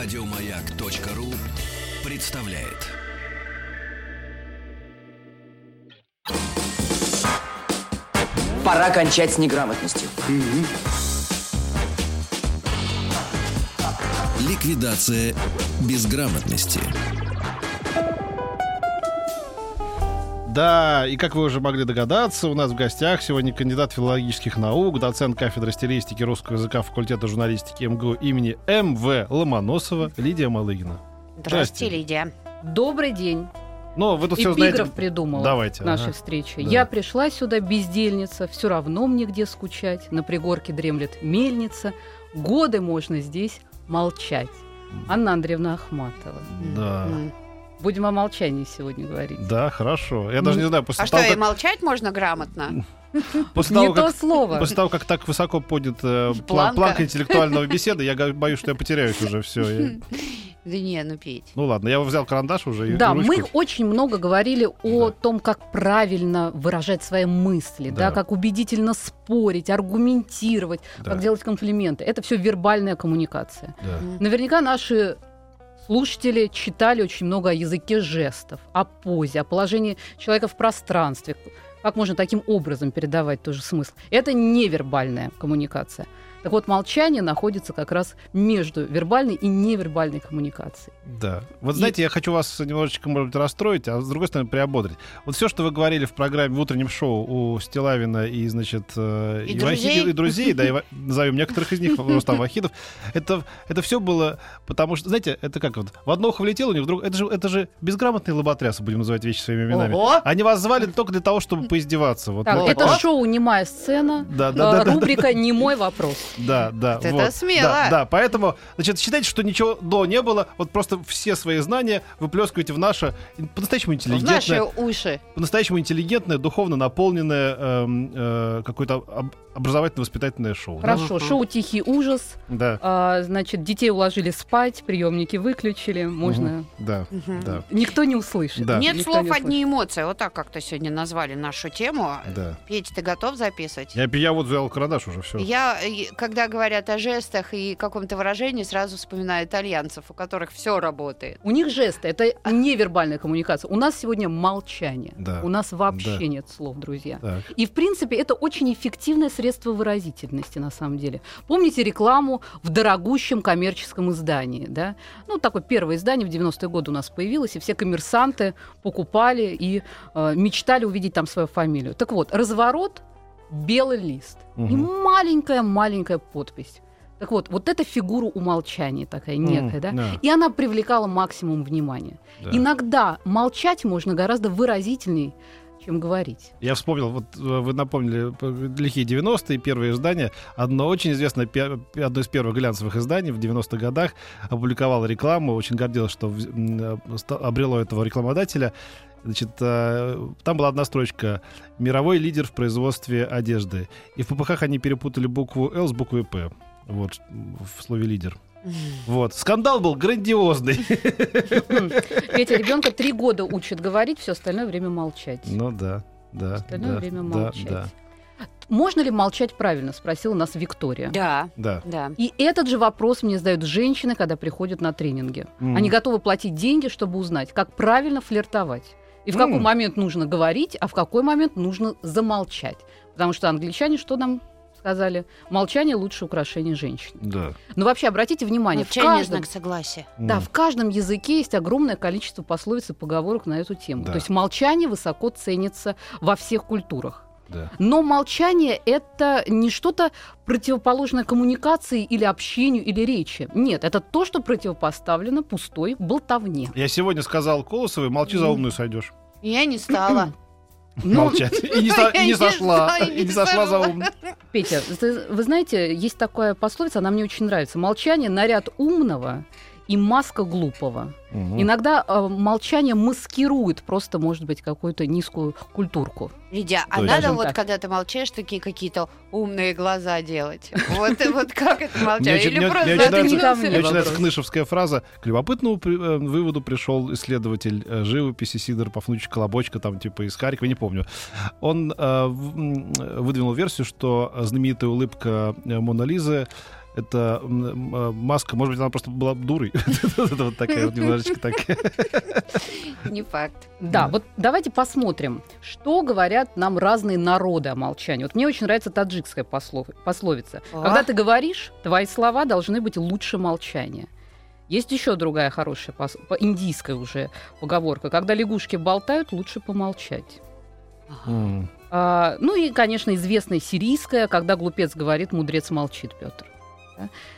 Радиомаяк.ру представляет. Пора кончать с неграмотностью. Ликвидация безграмотности. Да, и как вы уже могли догадаться, у нас в гостях сегодня кандидат филологических наук, доцент кафедры стилистики русского языка факультета журналистики МГУ имени М.В. Ломоносова Лидия Малыгина. Здравствуйте, Лидия. Добрый день. Но вы тут все знаете... Эпиграф придумала Давайте, к нашей ага. встрече. Да. Я пришла сюда бездельница, все равно мне где скучать. На пригорке дремлет мельница. Годы можно здесь молчать. Анна Андреевна Ахматова. Да. М. Будем о молчании сегодня говорить. Да, хорошо. Я даже не знаю, после А что, того, и как, молчать можно грамотно? после Не того, то как- слово. после того, как так высоко поднят э, план- Планка. планка интеллектуального беседы, я боюсь, что я потеряюсь уже все. Да не, ну петь. Ну ладно, я взял карандаш уже и Да, ручку. мы очень много говорили о Да. том, как правильно выражать свои мысли, да. Да. как убедительно спорить, аргументировать, Да. как делать комплименты. Это все вербальная коммуникация. Да. Наверняка наши слушатели читали очень много о языке жестов, о позе, о положении человека в пространстве. Как можно таким образом передавать тоже смысл? Это невербальная коммуникация. Так вот, молчание находится как раз между вербальной и невербальной коммуникацией. Да. Вот знаете, я хочу вас немножечко, может быть, расстроить, а с другой стороны, приободрить. Вот все, что вы говорили в программе в утреннем шоу у Стилавина и, значит, э, И Вахи- друзей. и друзей, да, и назовем некоторых из них, Рустам Вахидов, это, это все было, потому что, знаете, это как вот, в одно ухо влетело, у них вдруг, это же, это же безграмотные лоботрясы, будем называть вещи своими именами. Ого! Они вас звали только для того, чтобы поиздеваться. Вот, Так, вот это шоу «Немая сцена», Да, э, да, да, да, рубрика «Немой вопрос». Да, да. Это вот. смело. Да, да, поэтому, значит, считайте, что ничего до не было, вот просто все свои знания выплескиваете в наше по-настоящему В интеллигентное, наши уши. по-настоящему интеллигентное, духовно наполненное эм, э, какое-то об- образовательно-воспитательное шоу. да? Хорошо, шоу «Тихий ужас». Да. А, значит, детей уложили спать, приемники выключили, можно... Мгм. Да, Мгм. да, Никто не услышит. Да. Нет Никто слов, не услышит. одни эмоции. Вот так как-то сегодня назвали нашу тему. да. Петь, ты готов записывать? Я, я вот взял карандаш уже, все. Я, когда говорят о жестах и каком-то выражении, сразу вспоминаю итальянцев, у которых все работает. У них жесты, это невербальная коммуникация. У нас сегодня молчание. Да. У нас вообще Да. нет слов, друзья. Так. И, в принципе, это очень эффективное средство выразительности, на самом деле. Помните рекламу в дорогущем коммерческом издании, да? Ну, такое первое издание в 90-е годы у нас появилось, и все коммерсанты покупали и э, мечтали увидеть там свою фамилию. Так вот, разворот — белый лист. И Мгм. маленькая-маленькая подпись. Так вот, вот эта фигура умолчания такая некая, да? М, да, И она привлекала максимум внимания. да. Иногда молчать можно гораздо выразительней, чем говорить. Я вспомнил, вот э, вы напомнили п- лихие 90-е, первые издания. Одно очень известное, одно из первых глянцевых изданий в 90-х годах опубликовало рекламу, очень гордилось, что э, обрело этого рекламодателя. Значит, э, там была одна строчка «Мировой лидер в производстве одежды». И в ППХ они перепутали букву «Л» с буквой «П». Вот, в слове «лидер». Вот. Скандал был грандиозный. Петя ребенка три года учит говорить, все остальное время молчать. Ну да, да. Остальное да, время да, молчать. Да, Можно ли молчать правильно? Спросила нас Виктория. Да, да. да. И этот же вопрос мне задают женщины, когда приходят на тренинги. М. Они готовы платить деньги, чтобы узнать, как правильно флиртовать. И в какой М. момент нужно говорить, а в какой момент нужно замолчать. Потому что англичане что нам сказали? Молчание лучше украшение женщин. Да. Но вообще обратите внимание, в Молчание каждом, знак согласия. да, в каждом языке есть огромное количество пословиц и поговорок на эту тему. Да. То есть молчание высоко ценится во всех культурах. Да. Но молчание это не что-то противоположное коммуникации или общению или речи. Нет, это то, что противопоставлено пустой болтовне. Я сегодня сказал Колосовой, молчи за умную сойдешь. Я не стала. Ну, Молчать. И не, сошла. знаю, И не сошла за ум. Петя, вы знаете, есть такая пословица, она мне очень нравится. Молчание наряд умного и маска глупого. Мгм. Иногда э, молчание маскирует просто, может быть, какую-то низкую культурку. Лидия, а надо вот, так. когда ты молчишь, такие какие-то умные глаза делать? Вот, вот как это Или мне- просто вопрос. кнышевская фраза. К любопытному э, выводу пришел исследователь э, живописи Сидор Пафнутич Колобочка, там типа из Харькова, не помню. Он э, выдвинул версию, что знаменитая улыбка Мона Лизы м, м, маска, может быть, она просто была дурой. Это вот такая вот немножечко так. Не факт. Да, вот давайте посмотрим, что говорят нам разные народы о молчании. Вот мне очень нравится таджикская послов- пословица. Когда ты говоришь, твои слова должны быть лучше молчания. Есть еще другая хорошая, индийская уже поговорка. Когда лягушки болтают, лучше помолчать. М. А, ну и, конечно, известная сирийская, когда глупец говорит, мудрец молчит, Петр.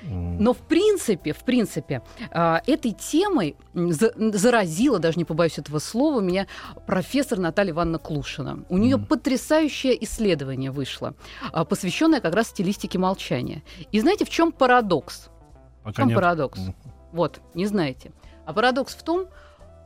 Но в принципе, в принципе, а, этой темой заразила, даже не побоюсь этого слова, меня профессор Наталья Ивановна Клушина. У нее Мгм. потрясающее исследование вышло, а, посвященное как раз стилистике молчания. И знаете, в чем парадокс? В Пока чем нет. парадокс? М. Вот, не знаете. А парадокс в том,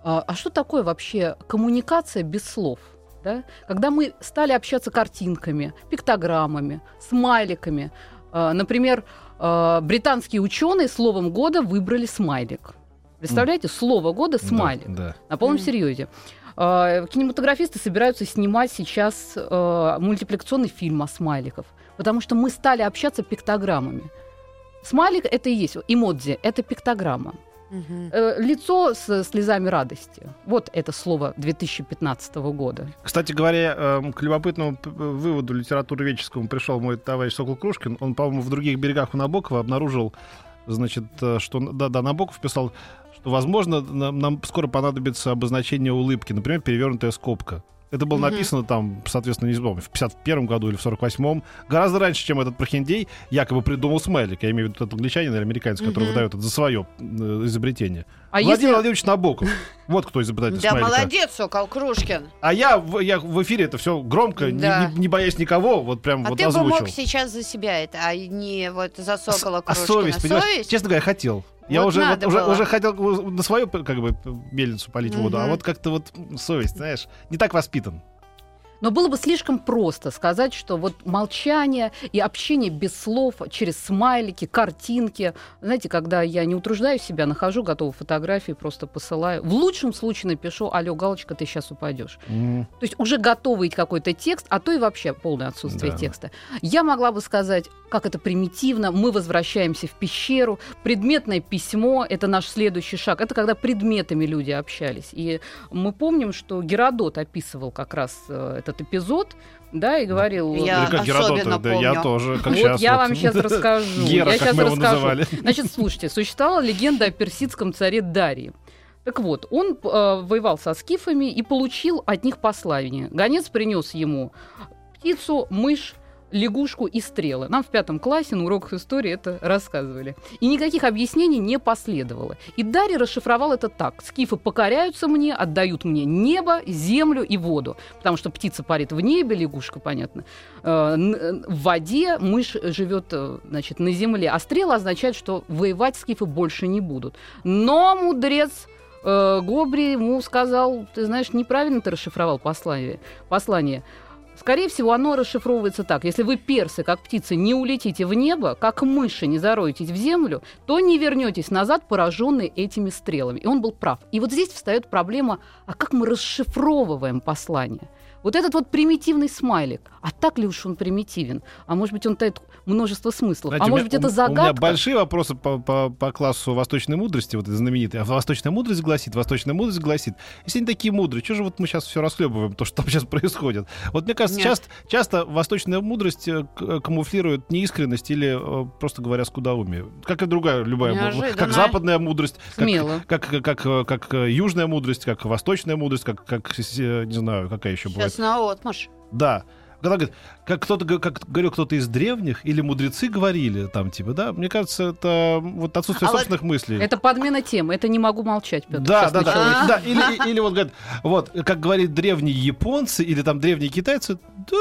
а, а что такое вообще коммуникация без слов? Да? Когда мы стали общаться картинками, пиктограммами, смайликами. А, Например, а, британские ученые словом года выбрали смайлик. Представляете, слово года Да, смайлик. Да. На полном серьезе. А, Кинематографисты собираются снимать сейчас мультипликационный фильм о смайликах, потому что мы стали общаться пиктограммами. Смайлик это и есть эмодзи, это пиктограмма. Э, лицо с слезами радости. Вот это слово 2015 года. Кстати говоря, эм, к любопытному п- выводу литературоведческому пришел мой товарищ Сокол Крушкин. Он, по-моему, в других берегах у Набокова обнаружил, значит, э, что да, да, Набоков писал, что, возможно, нам, нам скоро понадобится обозначение улыбки, например, перевернутая скобка. Это было написано там, соответственно, не помню, в 51 году или в 48-м. Гораздо раньше, чем этот прохиндей якобы придумал смайлик. Я имею в виду этот англичанин или американец, который выдает это за свое э, изобретение. А Владимир если... Владимирович Набоков. Вот кто изобретатель Да, смайлика. молодец, Сокол Крушкин. А я, в- я в эфире это все громко, не- Да. не, не боясь никого, вот прям А вот ты бы озвучил. мог сейчас за себя это, а не вот за Сокола а Крушкина. совесть, понимаешь? Совесть? Честно говоря, хотел. Я Вот уже, вот уже, уже хотел на свою как бы мельницу полить воду, а вот как-то вот совесть, знаешь, не так воспитан. Но было бы слишком просто сказать, что вот молчание и общение без слов через смайлики, картинки. Знаете, когда я не утруждаю себя, нахожу готовую фотографию, просто посылаю. В лучшем случае напишу, алло, галочка, ты сейчас упадешь. М, То есть уже готовый какой-то текст, а то и вообще полное отсутствие Да. текста. Я могла бы сказать, как это примитивно, мы возвращаемся в пещеру, предметное письмо — это наш следующий шаг. Это когда предметами люди общались. И мы помним, что Геродот описывал как раз э, этот эпизод, да, и говорил... Я Или как Геродот, особенно да, я помню. тоже, как вот сейчас. я вот. вам сейчас расскажу. Гера, я как сейчас мы его расскажу. называли. Значит, слушайте, существовала легенда о персидском царе Дарии. Так вот, он э, воевал со скифами и получил от них послание. Гонец принес ему птицу, мышь, лягушку и стрелы. Нам в пятом классе на уроках истории это рассказывали. И никаких объяснений не последовало. И Дарья расшифровал это так. Скифы покоряются мне, отдают мне небо, землю и воду. Потому что птица парит в небе, лягушка, понятно, э, э, в воде, мышь живет э, значит, на земле. А стрела означает, что воевать скифы больше не будут. Но мудрец Гобри ему сказал, ты знаешь, неправильно ты расшифровал послание. послание. Скорее всего, оно расшифровывается так. Если вы, персы, как птицы, не улетите в небо, как мыши не зароетесь в землю, то не вернетесь назад, пораженные этими стрелами. И он был прав. И вот здесь встает проблема, а как мы расшифровываем послание? Вот этот вот примитивный смайлик, а так ли уж он примитивен? А может быть, он тает множество смыслов? Знаете, а может меня- быть, это у- У меня загадка? большие вопросы по, по, по классу восточной мудрости, вот этой знаменитой. А восточная мудрость гласит, восточная мудрость гласит. Если они такие мудрые, что же вот мы сейчас все расхлебываем, то, что там сейчас происходит? Вот мне кажется, Нет. часто, часто восточная мудрость э, э, камуфлирует неискренность или, э, просто говоря, скудоумие. Как и другая, любая мудрость. Как западная мудрость, как, Смело. как, как, как, как, южная мудрость, как восточная мудрость, как, как не знаю, какая еще бывает. Сейчас на отмаш. Да. Когда говорит, как кто-то, как говорил кто-то из древних, или мудрецы говорили, там, типа, да, мне кажется, это вот отсутствие А вот собственных мыслей. Это подмена темы. Это не могу молчать, Петр. да, да, да, да. Или, или вот говорят, вот, как говорит древние японцы или там древние китайцы, да,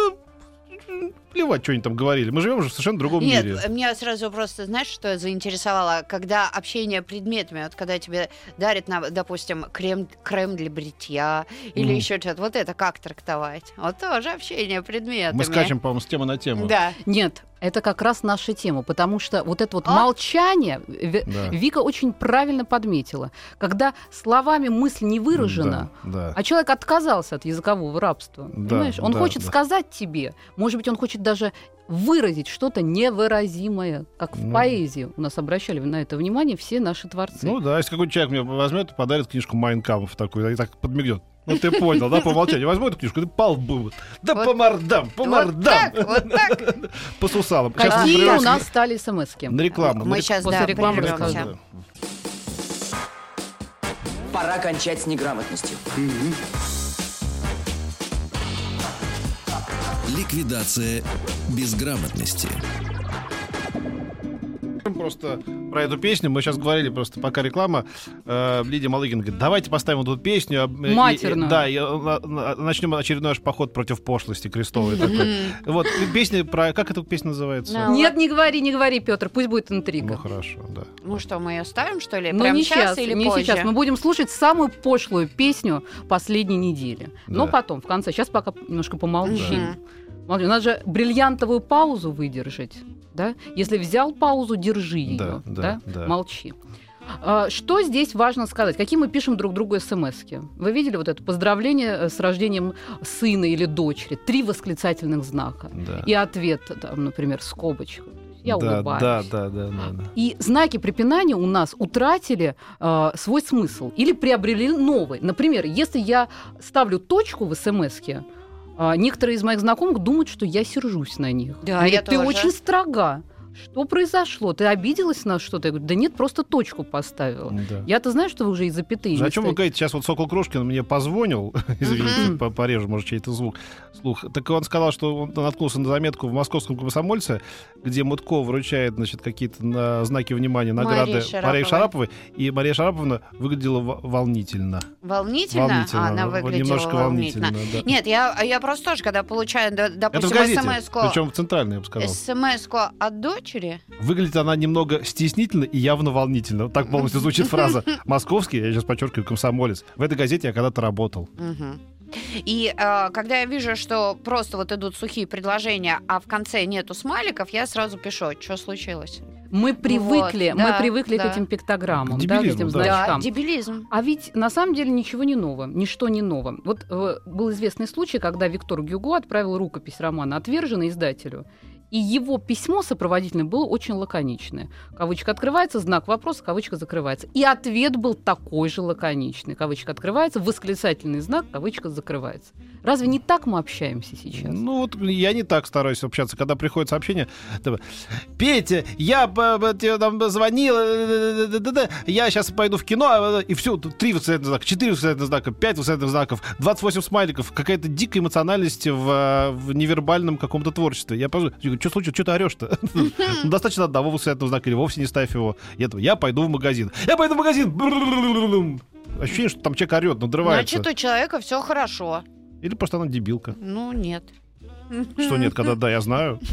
плевать, что они там говорили. Мы живем уже в совершенно другом Нет, мире. меня сразу просто, знаешь, что заинтересовало? Когда общение предметами, вот когда тебе дарят, на, допустим, крем, крем для бритья или Мгм. еще что-то, вот это как трактовать? Вот тоже общение предметами. Мы скачем, по-моему, с темы на тему. Да. Нет, это как раз наша тема, потому что вот это вот А? молчание Да. Вика очень правильно подметила. Когда словами мысль не выражена, Да, да. а человек отказался от языкового рабства. Да, понимаешь? Он да, хочет да. сказать тебе, может быть, он хочет даже выразить что-то невыразимое, как в Ну. поэзии. У нас обращали на это внимание все наши творцы. Ну да, если какой-то человек мне возьмет и подарит книжку Майнкамов такую, и так подмигнет. Ну ты понял, да, по умолчанию. Возьму эту книжку, и по лбу. Да Вот- по мордам, по Вот мордам. так, вот так. По сусалам. Какие у нас стали смс-ки? На рекламу. Мы сейчас, После да, рекламы расскажу. Пора кончать с неграмотностью. Ликвидация безграмотности. Просто про эту песню мы сейчас говорили просто пока реклама. Э, Лидия Малыгина говорит, давайте поставим вот эту песню. э, и- Матерную. и- Да, и, э, на- начнем очередной наш поход против пошлости крестовой. Вот, песня про... Как эта песня называется? Нет, не говори, не говори, Петр, пусть будет интрига. Ну хорошо, да. Ну что, мы ее ставим, что ли? Но Прямо не сейчас или не позже? сейчас. Мы будем слушать самую пошлую песню последней недели. Но потом, в конце. Сейчас пока немножко помолчим. Молчи, Надо же бриллиантовую паузу выдержать. Да? Если взял паузу, держи ее. Да, да, да. Молчи. А, Что здесь важно сказать? Какие мы пишем друг другу смс -ки? Вы видели вот это поздравление э, с рождением сына или дочери? Три восклицательных знака. Да. И ответ, там, например, скобочка. Я да, улыбаюсь. да, да, да, да, да. И знаки препинания у нас утратили э, свой смысл или приобрели новый. Например, если я ставлю точку в смс некоторые из моих знакомых думают, что я сержусь на них. Да, Говорят, я ты тоже. очень строга. Что произошло? Ты обиделась на что-то? Я говорю, да нет, просто точку поставила. Да. Я-то знаю, что вы уже и запятые. Же, не о чем вы говорите? Сейчас вот Сокол Крушкин мне позвонил, извините, по- порежу, может, чей-то звук, слух. Так он сказал, что он наткнулся на заметку в московском комсомольце, где Мутко вручает, значит, какие-то на- знаки внимания, награды Марии Шараповой. Марии Шараповой, и Мария Шараповна выглядела волнительно. Волнительно? Волнительно. А, она выглядела немножко волнительно. волнительно, да. Нет, я, я просто тоже, когда получаю, допустим, смс-ку, причем в центральной, я бы сказал. смс-ку от дочери, Выглядит она немного стеснительно и явно волнительно. Так полностью звучит фраза «Московский», я сейчас подчеркиваю, комсомолец. В этой газете я когда-то работал. И э, когда я вижу, что просто вот идут сухие предложения, а в конце нету смайликов, я сразу пишу, что случилось. Мы привыкли, Вот, мы да, привыкли да. к этим пиктограммам, К да, к этим значкам. Да, дебилизм. А ведь на самом деле ничего не ново, ничто не ново. Вот э, был известный случай, когда Виктор Гюго отправил рукопись романа «Отверженный» издателю, и его письмо сопроводительное было очень лаконичное. Кавычка открывается, знак вопроса, кавычка закрывается. И ответ был такой же лаконичный. Кавычка открывается, восклицательный знак, кавычка закрывается. Разве не так мы общаемся сейчас? Ну вот я не так стараюсь общаться, когда приходит сообщение, Петя, я б- тебе там звонил, э, да-да-да, я сейчас пойду в кино, э, и все, три восклицательных знака, четыре восклицательных знака, пять восклицательных знаков, 28 смайликов, какая-то дикая эмоциональность в, э, в невербальном каком-то творчестве. Я пожу, что случилось, что ты орешь-то? Достаточно одного восклицательного знака, или вовсе не ставь его. Я пойду в магазин. Я пойду в магазин! Ощущение, что там человек орет, надрывается. Значит, у человека все хорошо. Или просто она дебилка. Ну, нет. Что нет, когда да, я знаю.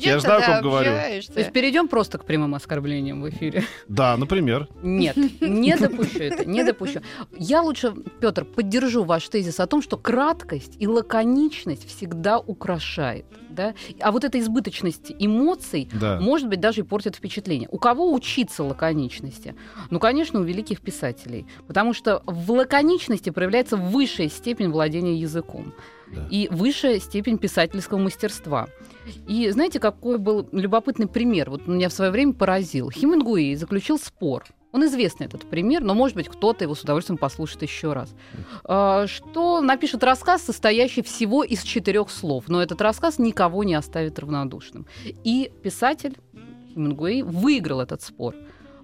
Я знаю, о ком говорю. То есть перейдем просто к прямым оскорблениям в эфире. Да, например. Нет, не допущу это, не допущу. Я лучше, Петр, поддержу ваш тезис о том, что краткость и лаконичность всегда украшает. Да? А вот эта избыточность эмоций, Да. может быть, даже и портит впечатление. У кого учиться лаконичности? Ну, конечно, у великих писателей. Потому что в лаконичности проявляется высшая степень владения языком И высшая степень писательского мастерства. И знаете, какой был любопытный пример? Вот меня в свое время поразил. Хемингуэй заключил спор. Он известный этот пример, но, может быть, кто-то его с удовольствием послушает еще раз. А, Что напишет рассказ, состоящий всего из четырех слов, но этот рассказ никого не оставит равнодушным. И писатель Хемингуэй выиграл этот спор.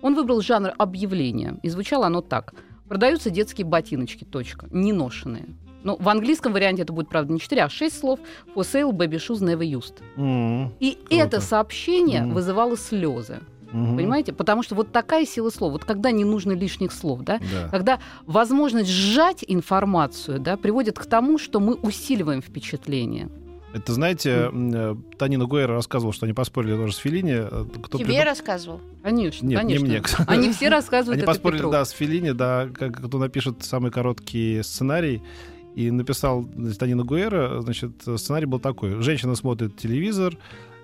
Он выбрал жанр объявления, и звучало оно так. Продаются детские ботиночки, точка, неношенные. Ну, в английском варианте это будет, правда, не 4, а 6 слов. For sale, baby shoes never used. М, И Круто. это сообщение Мгм. вызывало слезы. мгм. Понимаете? Потому что вот такая сила слов. Вот когда не нужно лишних слов, да? Да. Когда возможность сжать информацию, да, приводит к тому, что мы усиливаем впечатление. Это, знаете, э, Танина Гуэра рассказывала, что они поспорили тоже с Филини. э, Кто Тебе придум- рассказывал? Конечно, Нет, не конечно. мне. Они все рассказывают Они поспорили, Петру. да, с Филини, да, как кто напишет самый короткий сценарий. И написал Танина Гуэра, значит, сценарий был такой. Женщина смотрит телевизор,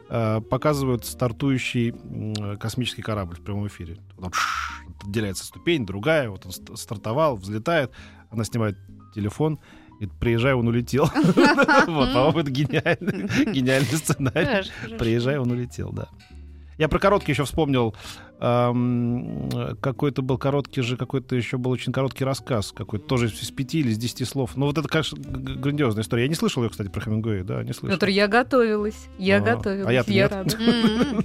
э, показывают стартующий космический корабль в прямом эфире. Он отделяется ступень, другая, вот он ст- стартовал, взлетает, она снимает телефон И приезжай, он улетел. Вот, по-моему, это гениальный сценарий. Приезжай, он улетел, да. Я про короткий еще вспомнил. эм, какой-то был короткий же, какой-то еще был очень короткий рассказ. Какой-то тоже из пяти или из десяти слов. Ну, вот это, конечно, грандиозная история. Я не слышал ее, кстати, про Хемингуэя, да, не слышал. Петр, я готовилась. Я А, готовилась. а я нет. рада. М-м.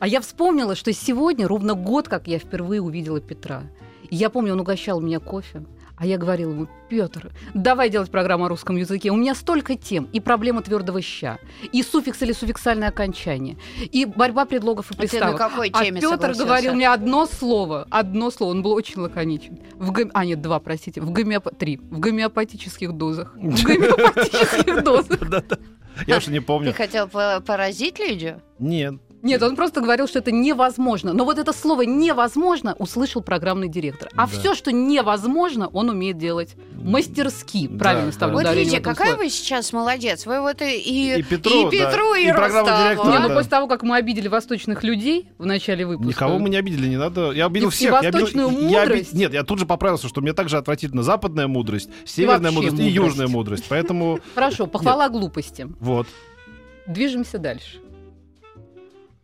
А я вспомнила, что сегодня ровно год, как я впервые увидела Петра. И я помню, он угощал меня кофе. А я говорила ему, Петр, давай делать программу о русском языке. У меня столько тем. И проблема твердого ща, и суффикс или суффиксальное окончание, и борьба предлогов и А ты приставок. А теме Петр говорил мне одно слово, одно слово, он был очень лаконичен. В гом- А, нет, два, простите, в гомеоп... три. В гомеопатических дозах. В гомеопатических дозах. Я уж не Ты помню. хотел по- поразить Лидию? Нет. Нет, он просто говорил, что это невозможно. Но вот это слово невозможно услышал программный директор. А Да. все, что невозможно, он умеет делать мастерски. Да, Правильно да. ставлю Вот, ударение Лидия, в этом какая слове. вы сейчас молодец. Вы вот и, и, И Петру, да, Петру, и, и Ростову. Не, ну да. после того, как мы обидели восточных людей в начале выпуска. Никого мы не обидели, не надо. Я обидел И- и всех. Я обидел- восточную я оби- мудрость. Нет, я тут же поправился, что мне также отвратительно западная мудрость, северная вообще мудрость и мудрость. южная мудрость. Поэтому Хорошо, похвала глупости. вот. Движемся дальше.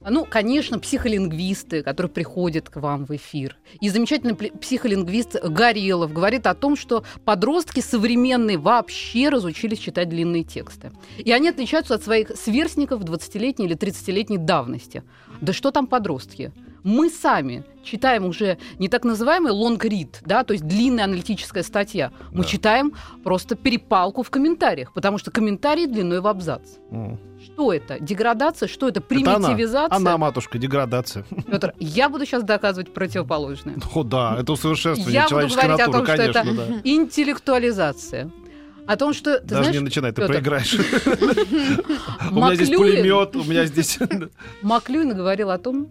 А, Ну, конечно, психолингвисты, которые приходят к вам в эфир. И замечательный психолингвист Горелов говорит о том, что подростки современные вообще разучились читать длинные тексты. И они отличаются от своих сверстников 20-летней или 30-летней давности. Да что там подростки? Мы сами читаем уже не так называемый long read, да, то есть длинная аналитическая статья. Мы Да. читаем просто перепалку в комментариях, потому что комментарии длиной в абзац. М. Что это? Деградация? Что это? Это она. Примитивизация? Она, матушка, деградация. Петр, я буду сейчас доказывать противоположное. О, да, это усовершенствование Я буду говорить о том, что это да. интеллектуализация. О том, что, ты Даже знаешь, не начинай, ты Пётр, проиграешь. У меня здесь пулемет, у меня здесь... Маклюин говорил о том,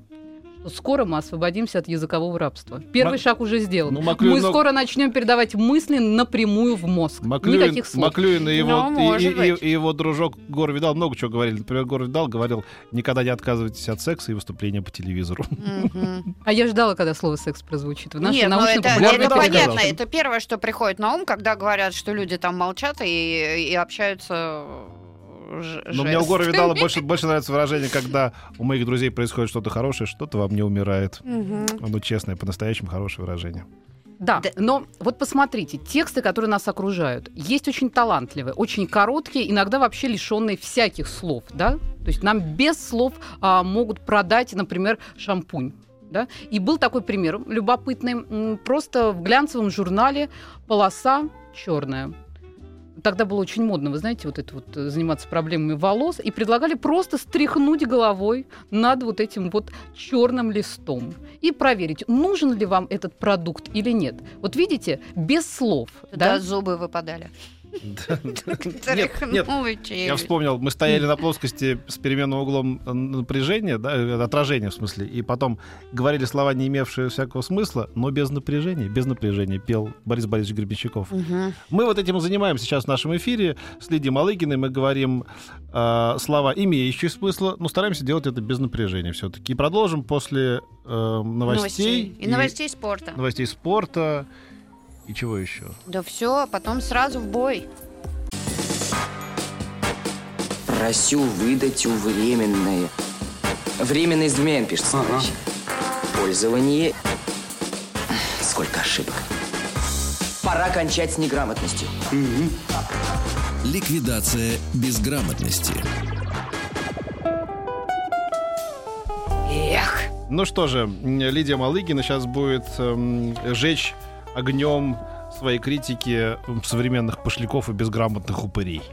скоро мы освободимся от языкового рабства. Первый Мак- шаг уже сделан. Ну, Маклюин мы много- скоро начнем передавать мысли напрямую в мозг. Маклюин, Никаких слов. Маклюин и его, Ну, и- может и- и- и его дружок Гор Видал много чего говорили. Например, Гор Видал говорил, никогда не отказывайтесь от секса и выступления по телевизору. А я ждала, когда слово секс прозвучит. В нашей Нет, ну это, понятно. Это первое, что приходит на ум, когда говорят, что люди там молчат и, и общаются Но мне у Гора. Видала больше, больше нравится выражение, когда у моих друзей происходит что-то хорошее, что-то во мне умирает. Мгм. Оно честное, по-настоящему хорошее выражение. Да, Да. но вот посмотрите, тексты, которые нас окружают, есть очень талантливые, очень короткие, иногда вообще лишенные всяких слов, да? То есть нам без слов а, могут продать, например, шампунь. Да? И был такой пример любопытный. Просто в глянцевом журнале полоса черная. Тогда было очень модно, вы знаете, вот это вот э, заниматься проблемами волос, и предлагали просто стряхнуть головой над вот этим вот черным листом и проверить, нужен ли вам этот продукт или нет. Вот видите, без слов. Да, Да? зубы выпадали. Нет, Я вспомнил, мы стояли на плоскости с переменным углом напряжения, да, э, отражения в смысле, и потом говорили слова, не имевшие всякого смысла, но без напряжения, без напряжения пел Борис Борисович Гребенщиков. Мы вот этим и занимаемся сейчас в нашем эфире с Лидией Малыгиной. Мы говорим э, слова, имеющие смысл, но стараемся делать это без напряжения все-таки. И продолжим после э, новостей. И новостей спорта. новостей спорта. И чего еще? Да все, а потом сразу в бой. Просю выдать у временное. Временное с пишется, товарищи. Пользование... Сколько ошибок. Пора кончать с неграмотностью. Ликвидация безграмотности. Эх. Ну что же, Лидия Малыгина сейчас будет эм, жечь огнем своей критики современных пошляков и безграмотных упырей.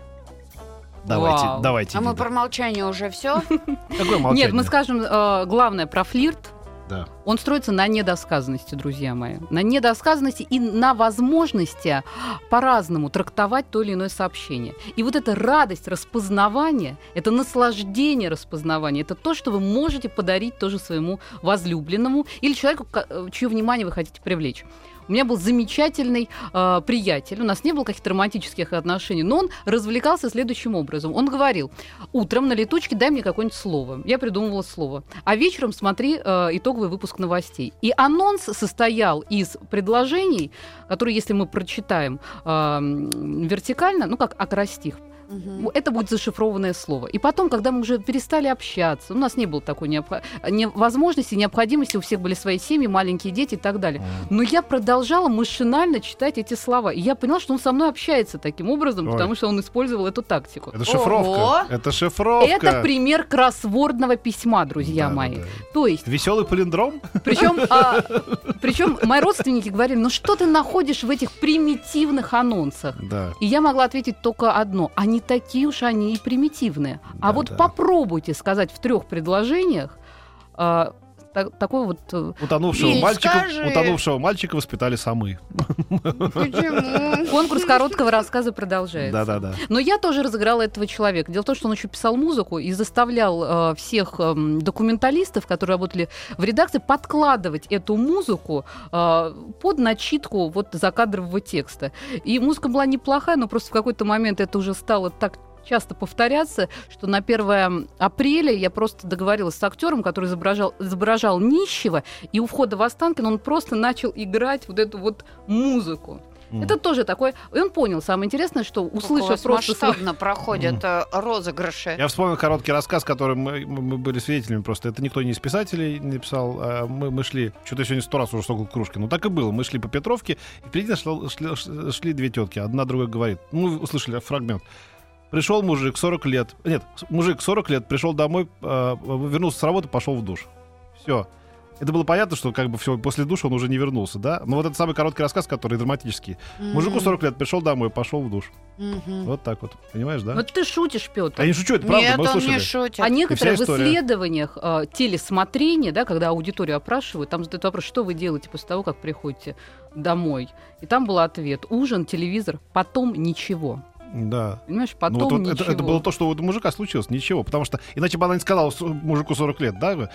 Давайте, Вау. давайте. А мы про молчание уже все. Какое молчание? Нет, мы скажем э, главное про флирт. Да. Он строится на недосказанности, друзья мои. На недосказанности и на возможности по-разному трактовать то или иное сообщение. И вот эта радость распознавания, это наслаждение распознавания, это то, что вы можете подарить тоже своему возлюбленному или человеку, э, чье внимание вы хотите привлечь. У меня был замечательный э, приятель, у нас не было каких-то романтических отношений, но он развлекался следующим образом. Он говорил, утром на летучке дай мне какое-нибудь слово. Я придумывала слово. А вечером смотри э, итоговый выпуск новостей. И анонс состоял из предложений, которые, если мы прочитаем э, вертикально, ну как акростих, Мгм. это будет зашифрованное слово. И потом, когда мы уже перестали общаться, у нас не было такой необх- не- возможности, необходимости, у всех были свои семьи, маленькие дети и так далее. Но я продолжала машинально читать эти слова. И я поняла, что он со мной общается таким образом, Ой. потому что он использовал эту тактику. Это шифровка. Ого. Это шифровка. Это пример кроссвордного письма, друзья Да, мои. да, да. То есть, Веселый палиндром? причем, причем мои родственники говорили, ну что ты находишь в этих примитивных анонсах? Да. И я могла ответить только одно. Они такие уж они и примитивные. а Да, вот да. попробуйте сказать в трех предложениях а, та- такой вот... э, Утонувшего мальчика, скажи. утонувшего мальчика воспитали самы. Почему? Конкурс короткого рассказа продолжается. Да-да-да. Но я тоже разыграла этого человека. Дело в том, что он еще писал музыку и заставлял э, всех эм, документалистов, которые работали в редакции, подкладывать эту музыку э, под начитку вот закадрового текста. И музыка была неплохая, но просто в какой-то момент это уже стало так часто повторяться, что на 1 апреля я просто договорилась с актером, который изображал, изображал нищего, и у входа в Останкино он просто начал играть вот эту вот музыку. М. Это тоже такое... И он понял, самое интересное, что услышав просто... свой- масштабно проходят э, розыгрыши. Я вспомнил короткий рассказ, который мы, мы- мы были свидетелями просто. Это никто не из писателей не писал. а мы, мы шли, что-то сегодня сто раз уже сокол кружки. Ну так и было. Мы шли по Петровке, и впереди шли, шли- шли две тетки. Одна другая говорит. Ну, вы услышали фрагмент. Пришел мужик 40 лет. Нет, мужик 40 лет, пришел домой, э, вернулся с работы, пошел в душ. Все. Это было понятно, что как бы все после душа он уже не вернулся, да? Но вот это самый короткий рассказ, который драматический. Мужику 40 лет, пришел домой, пошел в душ. Мгм. Вот так вот. Понимаешь, да? Вот ты шутишь, Петр. Я не шучу, это правда, Нет, мы он слышали. не шутит. А некоторые в исследованиях э, телесмотрения, да, когда аудиторию опрашивают, там задают вопрос, что вы делаете после того, как приходите домой. И там был ответ: ужин, телевизор, потом ничего. Да. Понимаешь, потом Ну, вот, вот ничего. это, это было то, что у мужика случилось. Ничего. Потому что иначе бы она не сказала мужику 40 лет, да?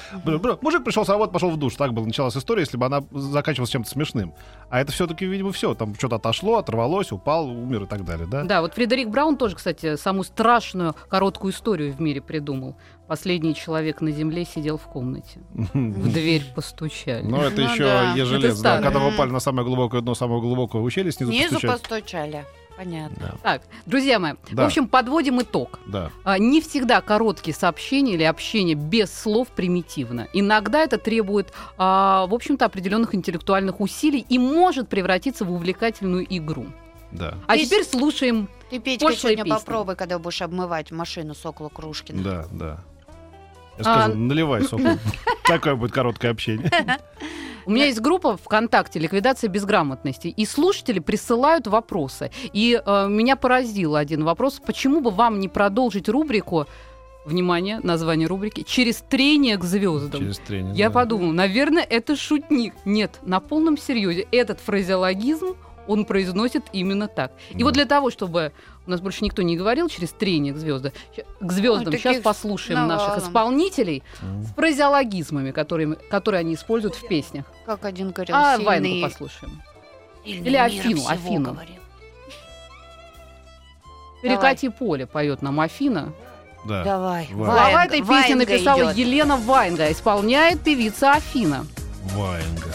Мужик пришел с работы, пошел в душ. Так бы началась история, если бы она заканчивалась чем-то смешным. А это все-таки, видимо, все. Там что-то отошло, оторвалось, упал, умер и так далее, да? Да, вот Фредерик Браун тоже, кстати, самую страшную короткую историю в мире придумал. Последний человек на земле сидел в комнате. В дверь постучали. Но это Ну еще ежелез, да. Когда упали на самое глубокое дно, самого глубокого ущелья, снизу Снизу постучали. Понятно. Да, Так, друзья мои, в Да. общем, подводим итог. да. А, Не всегда короткие сообщения или общение без слов примитивно. Иногда это требует, а, в общем-то, определенных интеллектуальных усилий и может превратиться в увлекательную игру. Да, А Ты теперь слушаем. Ты, Петька, сегодня песни. попробуй, когда будешь обмывать машину Сокола Крушкина. да, да. Я А- наливай сокол. Такое будет короткое общение. У меня есть группа ВКонтакте «Ликвидация безграмотности», и слушатели присылают вопросы. И э, меня поразил один вопрос. Почему бы вам не продолжить рубрику, внимание, название рубрики, «Через трение к звездам»? Через тренинг. Я да. подумала, наверное, это шутник. Нет, на полном серьезе. Этот фразеологизм он произносит именно так. И Да. вот для того, чтобы у нас больше никто не говорил через трение к звездам, к звездам, Ой, сейчас таких послушаем наших навалом. исполнителей М. с фразеологизмами, которые, которые они используют в песнях. Как один говорил, А сильный, Вайнгу послушаем. сильный Или Афину, Афину. говорил. Перекати поле поет нам Афина. Да. Давай. Вай- Слова Ваенга- этой песни Ваенга написала идет. Елена Вайнга, исполняет певица Афина. Ваенга.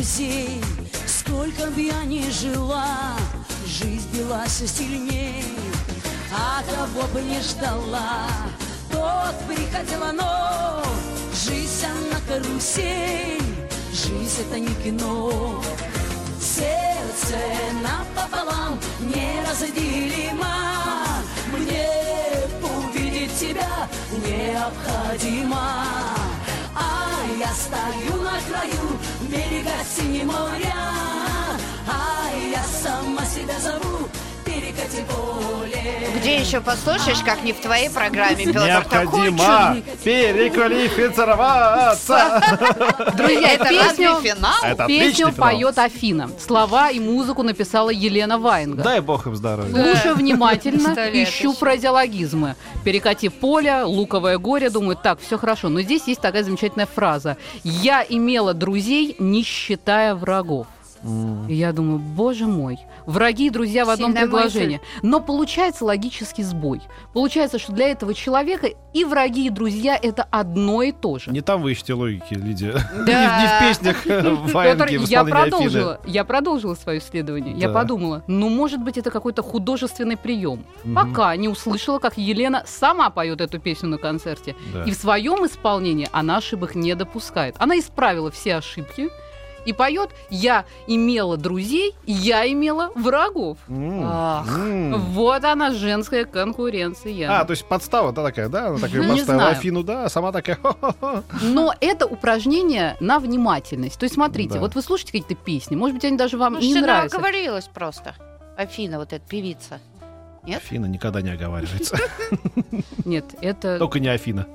Друзей, сколько бы я ни жила, жизнь била все сильней, а кого бы не ждала, тот приходила, но жизнь она карусель, жизнь это не кино. Сердце напополам неразделимо. Мне увидеть тебя необходимо. А я стою на краю берега синего моря А я сама себя зову. Где еще послушаешь, как не в твоей программе, Петр? Необходимо переквалифицироваться. Друзья, Это песню, финал? Это песню поет Афина. Слова и музыку написала Елена Ваенга. Дай бог им здоровья. Слушаю внимательно, ищу фразеологизмы. Перекати поле, луковое горе, думаю, так, все хорошо. Но здесь есть такая замечательная фраза. Я имела друзей, не считая врагов. И я думаю, боже мой, враги и друзья в одном Сильная предложении. Но получается логический сбой. Получается, что для этого человека и враги, и друзья это одно и то же. Не там вы ищете логики, Лидия. Да. Не в песнях э, Петр, я Афины. продолжила, я продолжила свое исследование. Я подумала, ну, может быть, это какой-то художественный прием. Пока не услышала, как Елена сама поет эту песню на концерте. Да. И в своем исполнении она ошибок не допускает. Она исправила все ошибки и поет «Я имела друзей, я имела врагов». М, Ах. м. Вот она, женская конкуренция. А, то есть подстава да, такая, да? Она такая знаю. Афину, да, а сама такая... «Хо-хо-хо». Но это упражнение на внимательность. То есть, смотрите, Да. вот вы слушаете какие-то песни, может быть, они даже вам Ну, не нравятся. оговорилась просто. Афина, вот эта певица. Нет? Афина никогда не оговаривается. Нет, это... Только не Афина.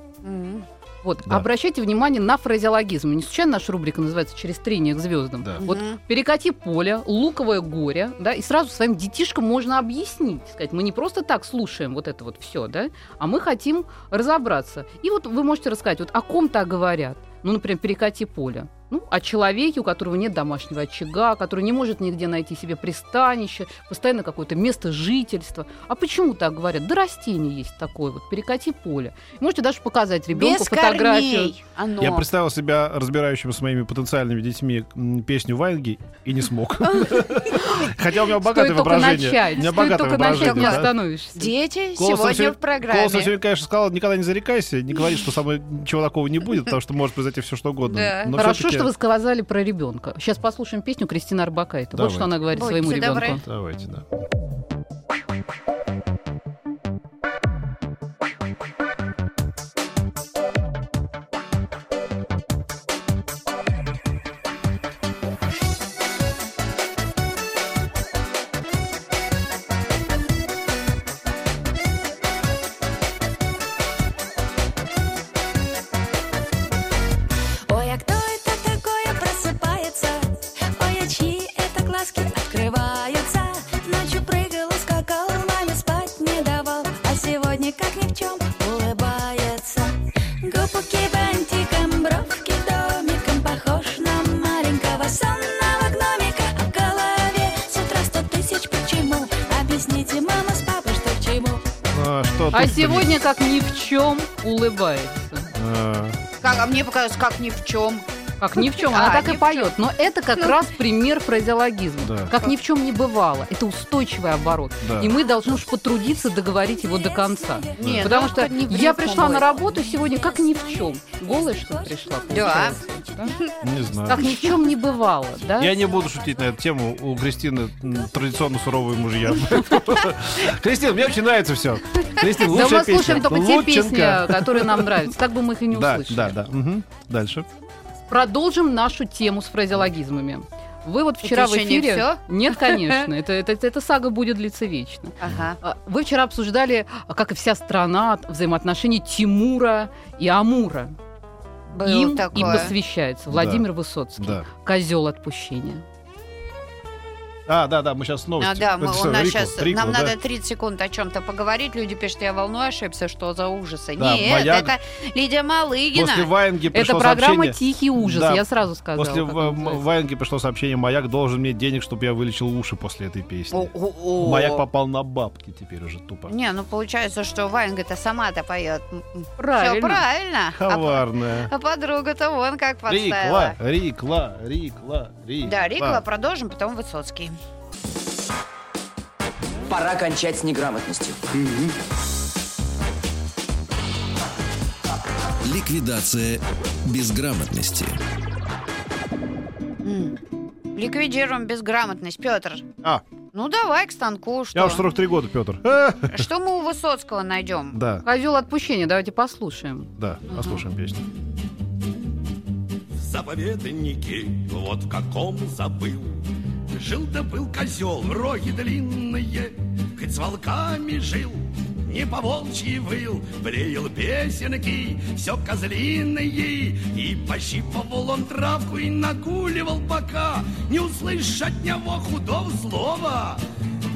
Вот, Да. обращайте внимание на фразеологизм. Не случайно наша рубрика называется «Через трение к звездам». Да. Вот Мгм. перекати поле, луковое горе, да, и сразу своим детишкам можно объяснить, сказать, мы не просто так слушаем вот это вот все, да, а мы хотим разобраться. И вот вы можете рассказать, вот о ком так говорят. Ну, например, перекати поле. Ну, о человеке, у которого нет домашнего очага, который не может нигде найти себе пристанище, постоянно какое-то место жительства. А почему так говорят? Да растение есть такое вот, перекати поле. Можете даже показать ребенку Без фотографию. корней. Оно. Я представил себя разбирающим с моими потенциальными детьми песню Ваенги и не смог. Хотя у меня богатое воображение. У меня богатое только начать, не воображение. Дети сегодня в программе. Голосом сегодня, конечно, сказал, никогда не зарекайся, не говори, что со мной ничего такого не будет, потому что может произойти все что угодно. Хорошо, что вы сказали про ребенка. Сейчас послушаем песню Кристины Арбакайте. Вот что она говорит Будьте своему ребенку. добры. Давайте, да. Сегодня, как ни в чем, улыбается. А, Как, а мне показалось, как ни в чем. Как ни в чем, она А, так и поет. Но это как Ну. раз пример фразеологизма. Да. Как ни в чем не бывало. Это устойчивый оборот. Да. И мы должны уж потрудиться договорить его до конца. Не, Потому ну, что я пришла на работу сегодня как ни в чем. Голая, что ли, пришла? Да. получается, да? Не Как знаю. ни в чем не бывало, да? Я не буду шутить на эту тему. У Кристины традиционно суровые мужья. Кристина, мне очень нравится все. Кристина, Да лучшая мы слушаем песня. только те песни, которые нам нравятся. Так бы мы их и не Да, услышали. да, да. Мгм. Дальше. Продолжим нашу тему с фразеологизмами. Вы вот вчера Это в еще не эфире... всё? Нет, конечно. Это, это, эта сага будет длиться вечно. Ага. А, Вы вчера обсуждали, как и вся страна, взаимоотношения Тимура и Амура. Было Им и такое. посвящается Владимир Высоцкий. Да. Козел отпущения. А, да, да, мы сейчас новости. А, да, мы, Это у нас Рико, сейчас, Рико, нам да? надо 30 секунд о чем-то поговорить. Люди пишут, я волной ошибся, что за ужасы. Да, Нет, Маяк- это Лидия Малыгина. После Ваенги Это пришло программа сообщение. «Тихий ужас», Да. я сразу сказала. После. Ваенги пришло сообщение, Маяк должен мне денег, чтобы я вылечил уши после этой песни. О-о-о. Маяк попал на бабки теперь уже тупо. Не, ну получается, что Ваенга-то сама-то поет. Все Правильно. правильно. А, Коварная. а подруга-то вон как подставила. Рикла, Рикла, Рикла, Рикла. Да, Рикла продолжим, потом Высоцкий. Пора кончать с неграмотностью. Ликвидация безграмотности. М. Ликвидируем безграмотность. Петр, А, ну давай к станку. Что, я уж 43 года, Петр. А, что мы у Высоцкого найдем? Да, Козел отпущения, давайте послушаем. да, послушаем песню. Заповеднике, вот в каком забыл. Жил да был козел, роги длинные, хоть с волками жил, не по волчьи выл, блеял песенки, все козлиные, и пощипывал он травку и нагуливал пока, не услышь от него худого злого.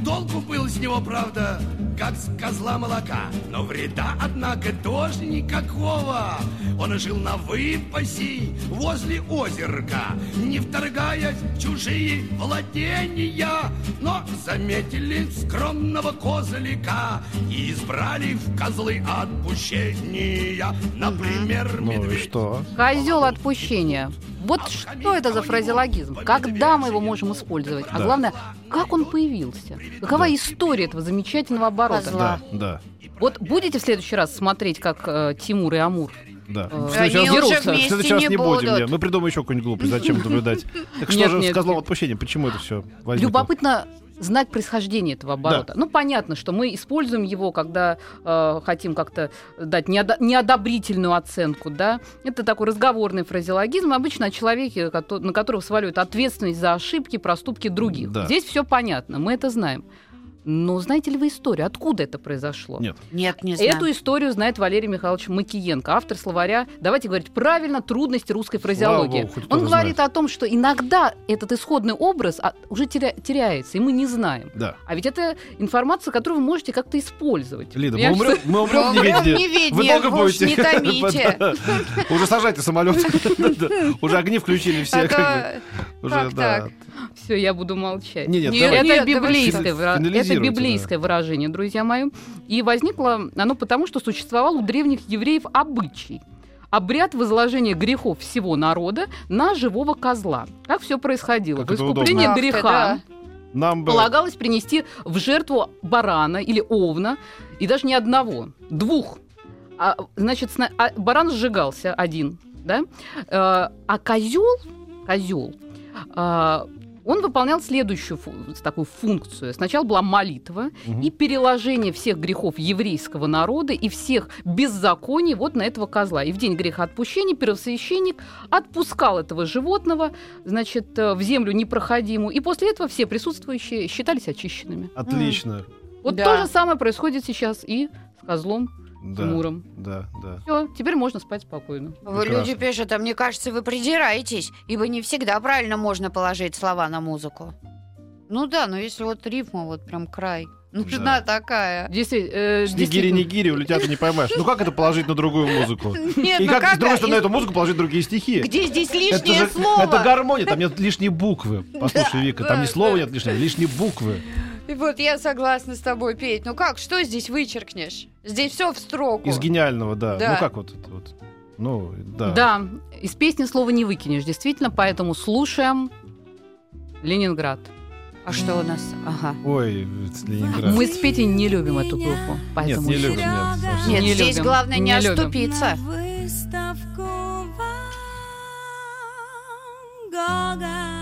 Толку был с него, правда, как с козла молока, но вреда, однако, тоже никакого. Он жил на выпаси возле озерка, не вторгаясь в чужие владения, но заметили скромного козлика и избрали в козлы отпущения, например, Ну и медведь. что? Козел отпущения. Вот что это за фразеологизм? Когда мы его можем использовать? А Да. главное, как он появился? Какова история этого замечательного оборота? Да, да, Вот будете в следующий раз смотреть, как э, Тимур и Амур? да. Э, В следующий Они раз- уже в следующий раз не не будем. будут. нет. Мы придумаем еще какую-нибудь глупость. Зачем наблюдать? Так что Нет, же с нет, козлом нет. отпущения? Почему это все возникло? Любопытно знать происхождение этого оборота. Ну, понятно, что мы используем его, когда э, хотим как-то дать неодо- неодобрительную оценку, да. Это такой разговорный фразеологизм, обычно о человеке, на которого сваливают ответственность за ошибки, проступки других. Да. Здесь все понятно, мы это знаем. Но знаете ли вы историю? Откуда это произошло? Нет. Нет, не знаю. Эту историю знает Валерий Михайлович Макиенко, автор словаря, давайте говорить правильно, трудности русской фразеологии. Богу, Он говорит о том, что иногда этот исходный образ а, уже теря- теряется, и мы не знаем. Да. А ведь это информация, которую вы можете как-то использовать. Лида, мы умрем, мы умрем в неведении. Вы долго будете? не томите. Уже сажайте самолет. Уже огни включили все. Уже, да. так? Все, я буду молчать. Не, нет, Не, давай. Это библейское, библейское выражение, друзья мои. И возникло оно потому, что существовал у древних евреев обычай. Обряд возложения грехов всего народа на живого козла. Как все происходило? Как В искупление удобно. Греха Нам бы... полагалось принести в жертву барана или овна, и даже не одного, двух. А, значит, сна- а баран сжигался один, да? Э, А козел, козел, а, он выполнял следующую фу- такую функцию. Сначала была молитва Мгм. и переложение всех грехов еврейского народа и всех беззаконий вот на этого козла. И в день грехоотпущения первосвященник отпускал этого животного, значит, э, в землю непроходимую. И после этого все присутствующие считались очищенными. Отлично. Вот Да. то же самое происходит сейчас и с козлом Да, Тимуром. да, да. Все, теперь можно спать спокойно. Вы люди пишут, а мне кажется, вы придираетесь, ибо не всегда правильно можно положить слова на музыку. Ну да, но если вот рифма вот прям край. Нужна такая. Действи- э, Снегири, действительно. нигири, улетят и не поймаешь. Ну как это положить на другую музыку? Нет, И ну как, с как, другой стороны, и- на эту музыку положить другие стихи? Где здесь Это лишнее же слово? это гармония, там нет лишней буквы. Послушай, Вика, там да, ни слова да. нет лишнего, лишней буквы. И вот я согласна с тобой, Петь. Ну как, что здесь вычеркнешь? Здесь все в строку. Из гениального, да. Да. Ну как вот вот? Ну, да. Да, из песни слова не выкинешь, действительно, поэтому слушаем Ленинград. А что у нас? Ага. Ой, Ленинград. Мы с Петей не любим эту группу, Нет, поэтому не любим, нет. совсем. Нет, Не здесь любим, главное не, не любим. оступиться. Ван Гога.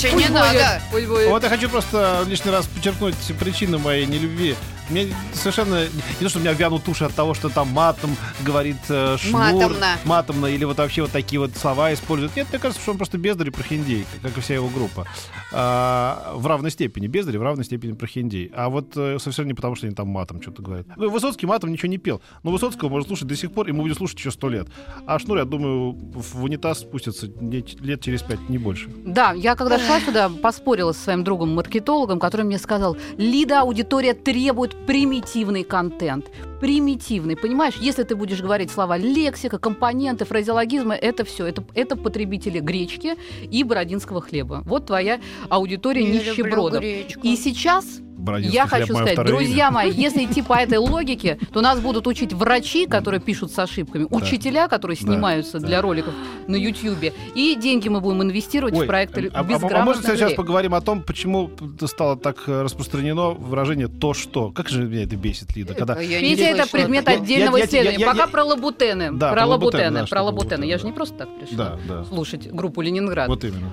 Дальше не надо. Вот я хочу просто лишний раз подчеркнуть причины моей нелюбви. Мне совершенно не то, что у меня вянут уши от того, что там матом говорит э, шнур, Матомно. матомно, или вот вообще вот такие вот слова использует. Нет, мне кажется, что он просто бездарь и прохиндей, как и вся его группа. А, в равной степени бездарь, в равной степени прохиндей. А вот э, совершенно не потому, что они там матом что-то говорят. Ну, Высоцкий матом ничего не пел. Но Высоцкого можно слушать до сих пор, и мы будем слушать еще сто лет. А Шнур, я думаю, в унитаз спустится лет лет через пять, не больше. Да, я когда шла сюда, поспорила со своим другом-маркетологом, который мне сказал, Лида, аудитория требует примитивный контент. Примитивный, понимаешь? Если ты будешь говорить слова лексика, компоненты, фразеологизмы, это все. Это, это потребители гречки и бородинского хлеба. Вот твоя аудитория Я нищебродов. И сейчас Я хочу сказать, второе имя. друзья мои, если идти по этой логике, то нас будут учить врачи, которые пишут с ошибками, учителя, которые снимаются да. для роликов на Ютьюбе, и деньги мы будем инвестировать Ой, в проекты а, а- а безграмотных можно сейчас поговорим о том, почему стало так э, распространено выражение «то что»? Как же меня это бесит, Лида? Когда... Видите, это предмет отдельного исследования. я- я- Пока я- про лабутены. Да, про лабутены, про лабутены. лабутены, Я же не просто так пришла Да, да. слушать группу Ленинград. Вот именно.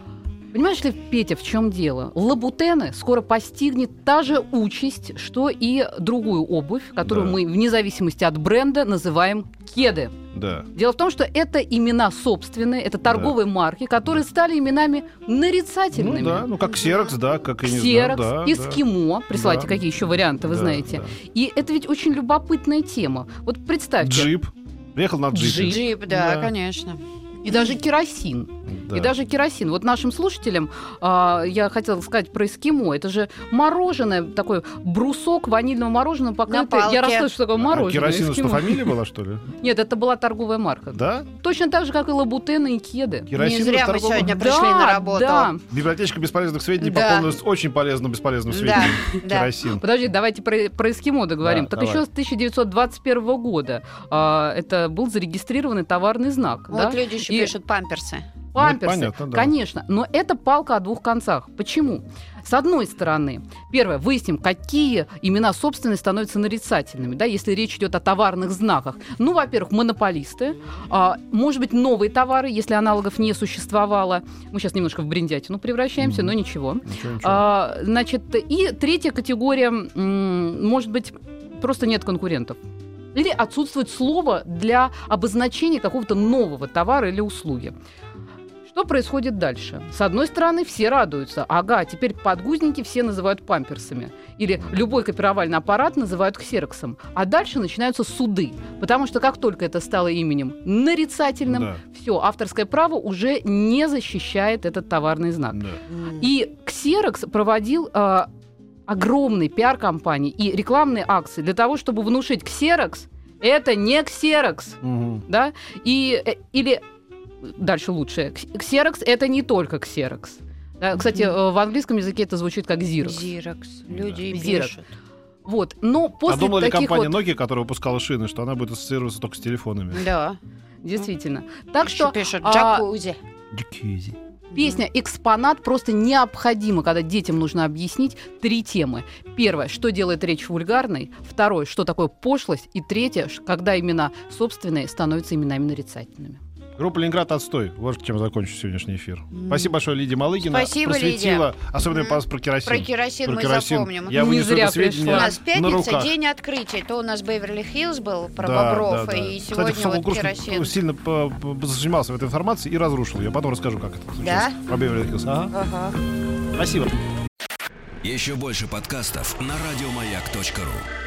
Понимаешь ли, Петя, в чем дело? Лабутены скоро постигнет та же участь, что и другую обувь, которую Да. мы, вне зависимости от бренда, называем кеды. Да. Дело в том, что это имена собственные, это торговые марки, которые стали именами нарицательными. Ну да, ну как Ксерокс, да, как и не Ксерокс, знаю, да, Эскимо. Присылайте, Да. какие еще варианты, вы Да, знаете. да. И это ведь очень любопытная тема. Вот да. представьте. Джип. Приехал на джипе. Джип. Джип, да, Да. конечно. И даже керосин. Да. И даже керосин. Вот нашим слушателям а, я хотела сказать про эскимо. Это же мороженое, такой брусок ванильного мороженого покрытый. палке. Я расскажу, что такое А мороженое. керосину что, эскимо. фамилия была, что ли? Нет, это была торговая марка. Да? Точно так же, как и лабутены и кеды. Керосину Не зря мы торгового- сегодня пришли Да, на работу. Да. Библиотечка бесполезных сведений Да. пополнилась очень полезным бесполезным сведением. да. Керосин. Подожди, давайте про, про эскимо договорим. Да, так давай. еще с 1921 года а, это был зарегистрированный товарный знак. Вот да? люди еще И- пишут памперсы. Памперсы, понятно, да. конечно. Но это палка о двух концах. Почему? С одной стороны, первое, выясним, какие имена собственные становятся нарицательными, да, если речь идет о товарных знаках. Ну, во-первых, монополисты, а, может быть, новые товары, если аналогов не существовало. Мы сейчас немножко в бриндятину превращаемся, но ничего. Ничего, ничего. А, значит, и третья категория, может быть, просто нет конкурентов. Или отсутствует слово для обозначения какого-то нового товара или услуги. Что происходит дальше? С одной стороны, все радуются. Ага, теперь подгузники все называют памперсами. Или любой копировальный аппарат называют ксероксом. А дальше начинаются суды. Потому что как только это стало именем нарицательным, Да. все, авторское право уже не защищает этот товарный знак. Да. И Xerox проводил а, огромный пиар-компании и рекламные акции для того, чтобы внушить Xerox это не Xerox, Мгм. да, и э, или дальше лучше Xerox это не только Xerox. Да, кстати, э, в английском языке это звучит как Xerox. Зирокс. Люди Xerox. пишут. Вот, но А после думала ли таких компания вот, Nokia, которая выпускала шины, что она будет ассоциироваться только с телефонами? Да. действительно, так Еще что пишут а, джакузи. Песня «Экспонат» просто необходима, когда детям нужно объяснить три темы. Первое, что делает речь вульгарной. Второе, что такое пошлость. И третье, когда имена собственные становятся именами нарицательными. Группа «Ленинград. Отстой». Вот чем закончу сегодняшний эфир. Спасибо большое, Лидия Малыгина. Спасибо, Просветила, особенно Мгм. по- про керосин. Про керосин Про мы керосин. запомним. Я Не вынесу зря пришла. У нас на пятница, руках. день открытия. То у нас Беверли-Хиллз был про Да, бобров, да, да. и Кстати, сегодня вот керосин. сильно занимался в этой информации и разрушил ее. Потом расскажу, как это случилось. Да? Про Беверли-Хиллз. Ага. Ага. Спасибо. Еще больше подкастов на радиомаяк.ру.